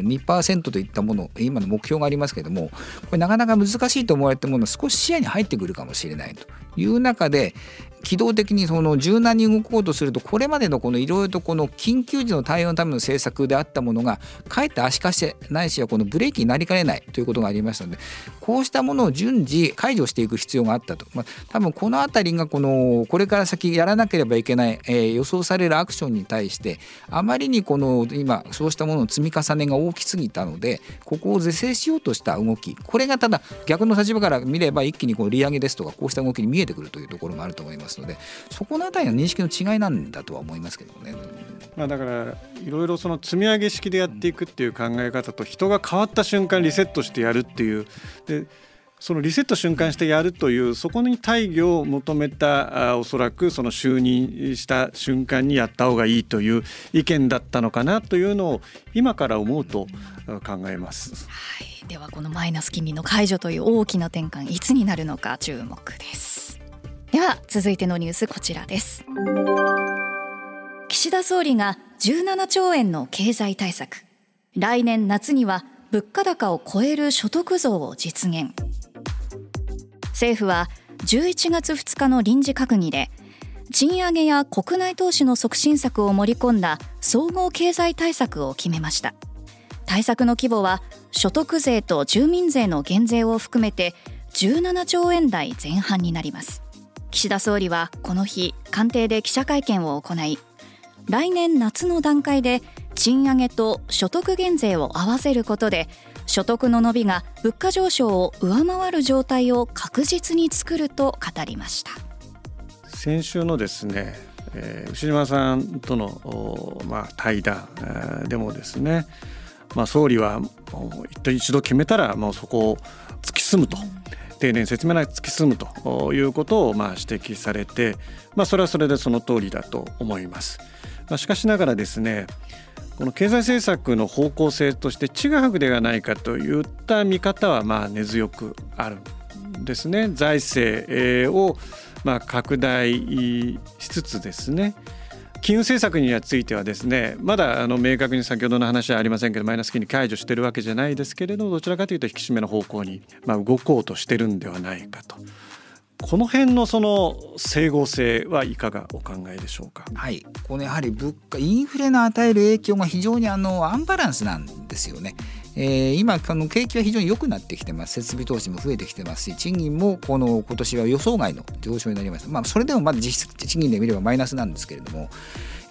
2%といったもの今の目標がありますけれどもこれなかなか難しいと思われたものが少し視野に入ってくるかもしれないと。いう中で機動的にその柔軟に動こうとするとこれまでのこのいろいろとこの緊急時の対応のための政策であったものがかえって足かせないしはこのブレーキになりかねないということがありましたのでこうしたものを順次解除していく必要があったと、まあ、多分この辺りがこのこれから先やらなければいけない、えー、予想されるアクションに対してあまりにこの今そうしたものの積み重ねが大きすぎたのでここを是正しようとした動きこれがただ逆の立場から見れば一気にこう利上げですとかこうした動きに見えてくるというところもあると思いますのでそこの辺りの認識の違いなんだとは思いますけどね。まあ、だからいろいろその積み上げ式でやっていくっていう考え方と人が変わった瞬間リセットしてやるっていうでそのリセット瞬間してやるというそこに大義を求めたあおそらくその就任した瞬間にやった方がいいという意見だったのかなというのを今から思うと考えます。はい、ではこのマイナス金利の解除という大きな転換いつになるのか注目です。では続いてのニュースこちらです。岸田総理が17兆円の経済対策。来年夏には物価高を超える所得増を実現。政府は11月2日の臨時閣議で賃上げや国内投資の促進策を盛り込んだ総合経済対策を決めました。対策の規模は所得税と住民税の減税を含めて17兆円台前半になります。岸田総理はこの日官邸で記者会見を行い来年夏の段階で賃上げと所得減税を合わせることで所得の伸びが物価上昇を上回る状態を確実に作ると語りました先週のですね、えー、牛島さんとの、まあ、対談、でもですね、まあ、総理は一度決めたらもうそこを突き進むと。丁寧に説明が突き進むということをまあ指摘されて、まあ、それはそれでその通りだと思います。まあ、しかしながらですねこの経済政策の方向性としてちぐはぐではないかといった見方はまあ根強くあるんですね。財政をまあ拡大しつつですね金融政策についてはですねまだあの明確に先ほどの話はありませんけどマイナス金利解除してるわけじゃないですけれどどちらかというと引き締めの方向にまあ動こうとしてるんではないかと。この辺のその整合性はいかがお考えでしょうか？はい、このやはり物価インフレの与える影響が非常にあのアンバランスなんですよね。えー、今あの景気は非常に良くなってきてます。設備投資も増えてきてますし賃金もこの今年は予想外の上昇になりました、まあ、それでもまだ実質賃金で見ればマイナスなんですけれども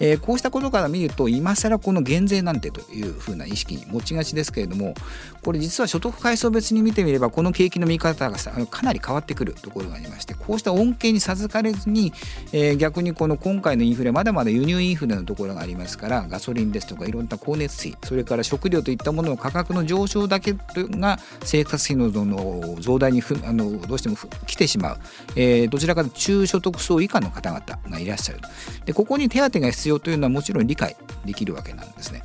えー、こうしたことから見ると今更この減税なんてというふうな意識に持ちがちですけれどもこれ実は所得階層別に見てみればこの景気の見方がかなり変わってくるところがありましてこうした恩恵に授かれずに、えー、逆にこの今回のインフレまだまだ輸入インフレのところがありますからガソリンですとかいろんな光熱費それから食料といったものの価格の上昇だけが生活費のの増大にふあのどうしても来てしまう、えー、どちらかと中所得層以下の方々がいらっしゃるでここに手当が必要というのはもちろん理解できるわけなんですね。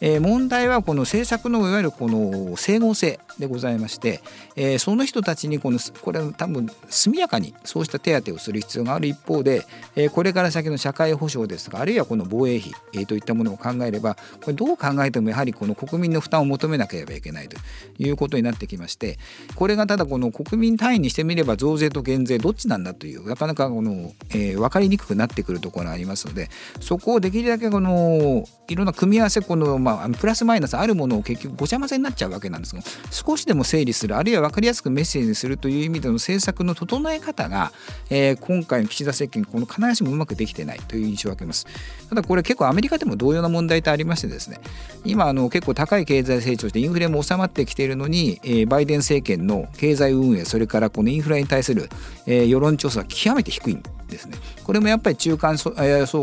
えー、問題はこの政策のいわゆるこの整合性でございまして、えー、その人たちにこのこれ多分速やかにそうした手当をする必要がある。一方で、えー、これから先の社会保障ですとかあるいはこの防衛費、えー、といったものを考えればこれどう考えてもやはりこの国民の負担を求めなければいけないと。いうことになってきましてこれがただこの国民単位にしてみれば増税と減税どっちなんだというなかなかこの、えー、分かりにくくなってくるところがありますのでそこをできるだけこのいろんな組み合わせこの、まあ、プラスマイナスあるものを結局ごちゃ混ぜになっちゃうわけなんですが少しでも整理するあるいは分かりやすくメッセージするという意味での政策の整え方が、えー、今回の岸田政権この必ずしもうまくできてないという印象を受けます。ただこれ結構アメリカでも同様な問題ってありましてですね今あの結構高い経済成長してインフレも収まってきているのに、えー、バイデン政権の経済運営それからこのインフレに対する、えー、世論調査は極めて低いですね。これもやっぱり中間層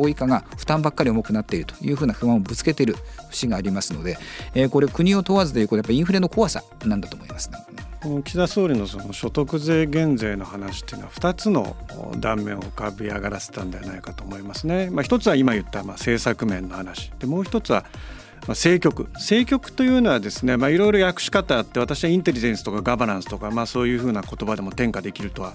以下が負担ばっかり重くなっているというふうな不安をぶつけている節がありますので、えー、これ国を問わずということやっぱりインフレの怖さなんだと思います、ね、岸田総理のその所得税減税の話っていうのは2つの断面を浮かび上がらせたんではないかと思いますね。まあ、一つは今言ったまあ政策面の話。でもう一つはまあ、政局。政局というのはですね、いろいろ訳し方あって私はインテリジェンスとかガバナンスとか、まあ、そういうふうな言葉でも転化できるとは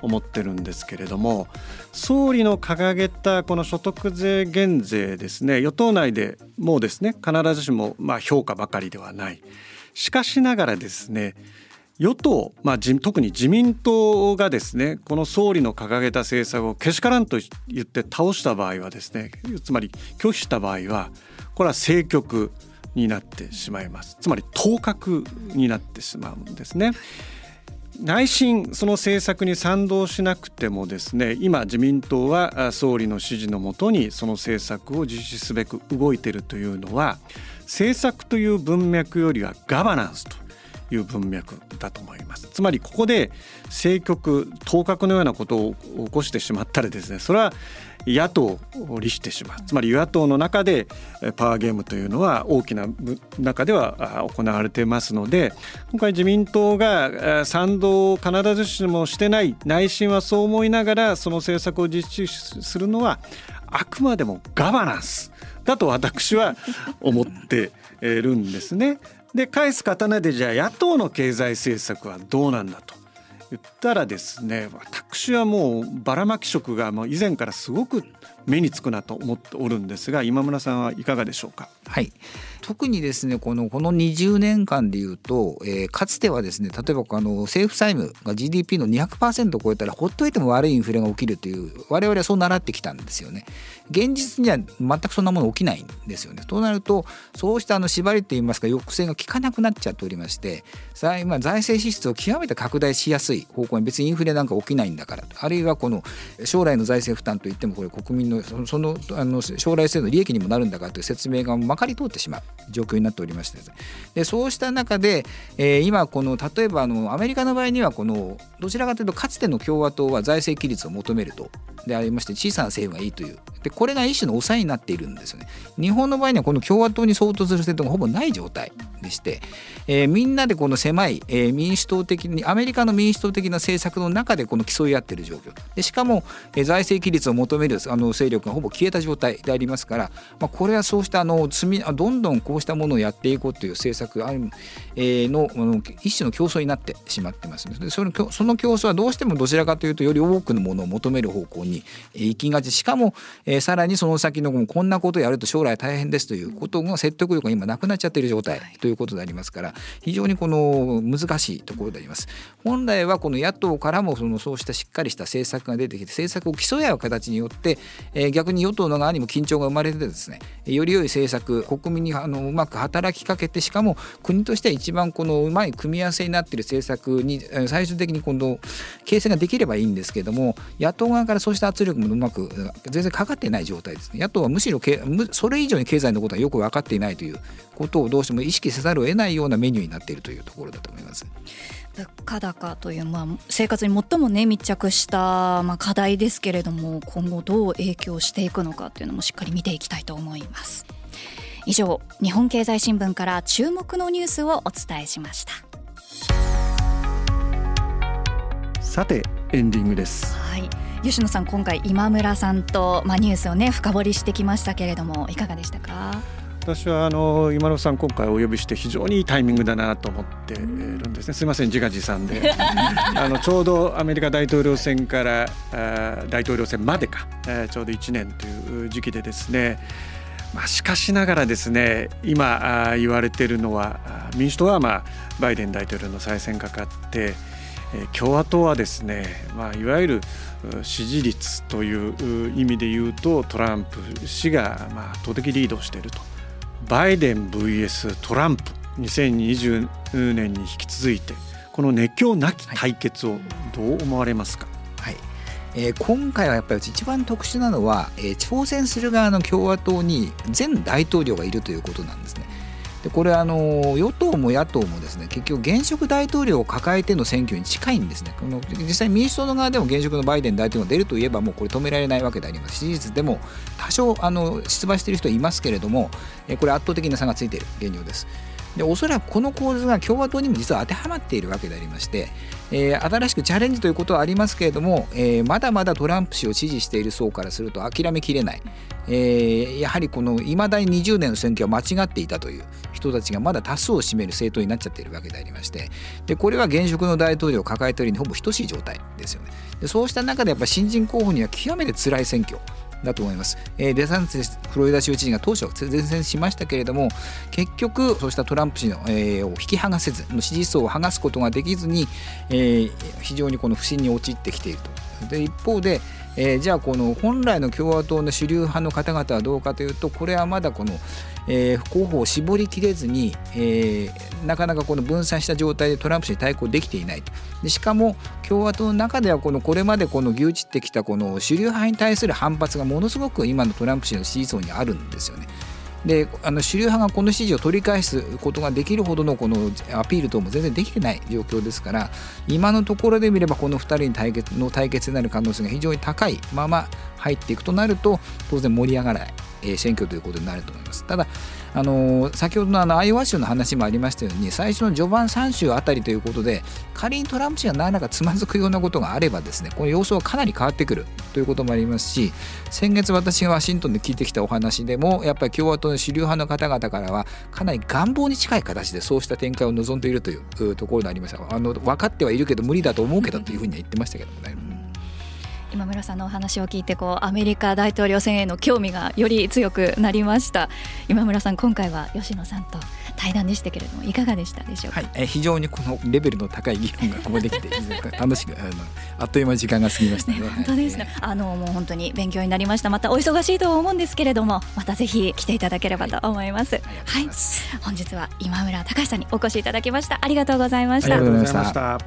思ってるんですけれども総理の掲げたこの所得税減税ですね与党内でもうですね必ずしもまあ評価ばかりではないしかしながらですね与党、まあ、特に自民党がですねこの総理の掲げた政策をけしからんと言って倒した場合はですねつまり拒否した場合はこれは政局になってしまいますつまり当確になってしまうんですね。内心その政策に賛同しなくてもですね今自民党は総理の指示のもとにその政策を実施すべく動いているというのは政策という文脈よりはガバナンスという文脈だと思います。つまりここで政局当確のようなことを起こしてしまったらですねそれは野党を利してしまうつまり与野党の中でパワーゲームというのは大きな中では行われていますので今回自民党が賛同を必ずしもしてない内心はそう思いながらその政策を実施するのはあくまでもガバナンスだと私は *laughs* 思っているんですね。で返す刀でじゃあ野党の経済政策はどうなんだと言ったらですね私はもうばらまき色がもう以前からすごく目につくなと思っておるんですが今村さんはいかがでしょうか？はい特にですねこのこの20年間でいうと、えー、かつてはですね例えばあの政府債務が GDP の200%を超えたらほっといても悪いインフレが起きるという我々はそう習ってきたんですよね。現実には全くそんなもの起きないんですよね。となるとそうしたあの縛りといいますか抑制が効かなくなっちゃっておりまして財,、まあ、財政支出を極めて拡大しやすい方向に別にインフレなんか起きないんだからあるいはこの将来の財政負担といってもこれ国民のそのあの将来性の利益にもなるんだかという説明がまかり通ってしまう状況になっておりましてでそうした中で、えー、今この例えばあのアメリカの場合にはこのどちらかというとかつての共和党は財政規律を求めるとでありまして小さな政府がいいという。でこれが一種の抑えになっているんですよね。日本の場合にはこの共和党に相当する政党がほぼない状態でして、えー、みんなでこの狭い、えー、民主党的にアメリカの民主党的な政策の中でこの競い合っている状況。でしかも、えー、財政規律を求めるあの勢力がほぼ消えた状態でありますから、まあ、これはそうしたあの積みどんどんこうしたものをやっていこうという政策ある、のの一種の競争になってしまってますでそのその競争はどうしてもどちらかというとより多くのものを求める方向に行きがち。しかも、さらにその先のこんなことをやると将来大変ですということが説得力が今なくなっちゃっている状態ということでありますから非常にこの難しいところであります。本来はこの野党からもそのそうしたしっかりした政策が出てきて政策を競い合う形によって、えー、逆に与党の側にも緊張が生まれてですねより良い政策国民にあのうまく働きかけてしかも国としては一番このうまい組み合わせになっている政策に最終的に今度形成ができればいいんですけども野党側からそうした圧力もうまく全然かかっていない状態ですね野党はむしろそれ以上に経済のことはよく分かっていないということをどうしても意識せざるを得ないようなメニューになっているというところだと思います。物価高という、まあ、生活に最もね密着した、まあ、課題ですけれども今後どう影響していくのかというのもしっかり見ていきたいと思います以上日本経済新聞から注目のニュースをお伝えしました。さてエンディングです。はい。吉野さん今回今村さんと、まあ、ニュースをね深掘りしてきましたけれどもいかがでしたか？私はあの今野さん今回お呼びして非常にいいタイミングだなと思ってるんですね。すみません自画自賛で。*laughs* あのちょうどアメリカ大統領選からあ大統領選までか、えー、ちょうど1年という時期でですねまあ、しかしながらですね今言われているのは民主党はまあバイデン大統領の再選かかって共和党はですね、まあ、いわゆる支持率という意味で言うとトランプ氏がまあ圧倒的リードしていると。バイデン VS トランプ2020年に引き続いてこの熱狂なき対決をどう思われますか、はいえー、今回はやっぱり一番特殊なのは、えー、挑戦する側の共和党に前大統領がいるということなんですね。でこれあの与党も野党もですね結局現職大統領を抱えての選挙に近いんですねこの実際民主党の側でも現職のバイデン大統領が出るといえばもうこれ止められないわけであります支持率でも多少あの出馬している人いますけれどもこれ圧倒的な差がついている現状です。でおそらくこの構図が共和党にも実は当てはまっているわけでありまして、えー、新しくチャレンジということはありますけれども、えー、まだまだトランプ氏を支持している層からすると諦めきれない、えー、やはりこのいまだに20年の選挙は間違っていたという人たちがまだ多数を占める政党になっちゃっているわけでありましてでこれは現職の大統領を抱えているにほぼ等しい状態ですよね。でそうした中でやっぱ新人候補には極めて辛い選挙。だと思います。えー、デサンティスフロリダ州知事が当初前線しましたけれども結局そうしたトランプ氏の、えー、を引き剥がせずの支持層を剥がすことができずに、えー、非常にこの不信に陥ってきていると。で一方で、えー、じゃあこの本来の共和党の主流派の方々はどうかというとこれはまだこの、えー、候補を絞りきれずに、えー、なかなかこの分散した状態でトランプ氏に対抗できていないとでしかも共和党の中ではこのこれまでこの牛耳ってきたこの主流派に対する反発がものすごく今のトランプ氏の支持層にあるんですよね。であの主流派がこの支持を取り返すことができるほどのこのアピール等も全然できてない状況ですから今のところで見ればこの2人に対決の対決になる可能性が非常に高いまま入っていくとなると当然盛り上がらない、え、選挙ということになると思います。ただあの先ほどのあのアイオワ州の話もありましたように最初の序盤3州あたりということで仮にトランプ氏が何らかつまずくようなことがあればですねこの様相はかなり変わってくるということもありますし先月私がワシントンで聞いてきたお話でもやっぱり共和党の主流派の方々からはかなり願望に近い形でそうした展開を望んでいるというところでありましたあの分かってはいるけど無理だと思うけどというふうには言ってましたけどね。今村さんのお話を聞いてこうアメリカ大統領選への興味がより強くなりました。今村さん今回は吉野さんと対談でしたけれどもいかがでしたでしょうか、はい、え非常にこのレベルの高い議論がここできて楽しくあの *laughs* あっという間に時間が過ぎましたね、ね、本当ですね、はい、あのもう本当に勉強になりました。またお忙しいとは思うんですけれどもまたぜひ来ていただければと思います、はい、はい、本日は今村隆さんにお越しいただきました。ありがとうございました。ありがとうございました。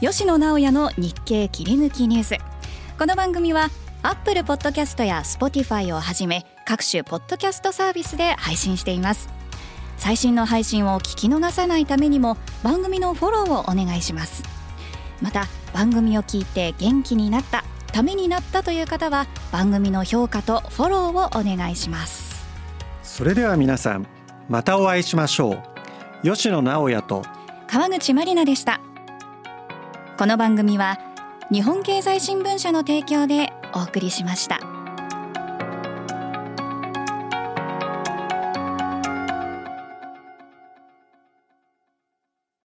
吉野直也の日経切り抜きニュースこの番組はアップルポッドキャストや Spotify をはじめ各種ポッドキャストサービスで配信しています。最新の配信を聞き逃さないためにも番組のフォローをお願いします。また番組を聞いて元気になったためになったという方は番組の評価とフォローをお願いします。それでは皆さんまたお会いしましょう。吉野直也と川口まりなでした。この番組は日本経済新聞社の提供でお送りしました。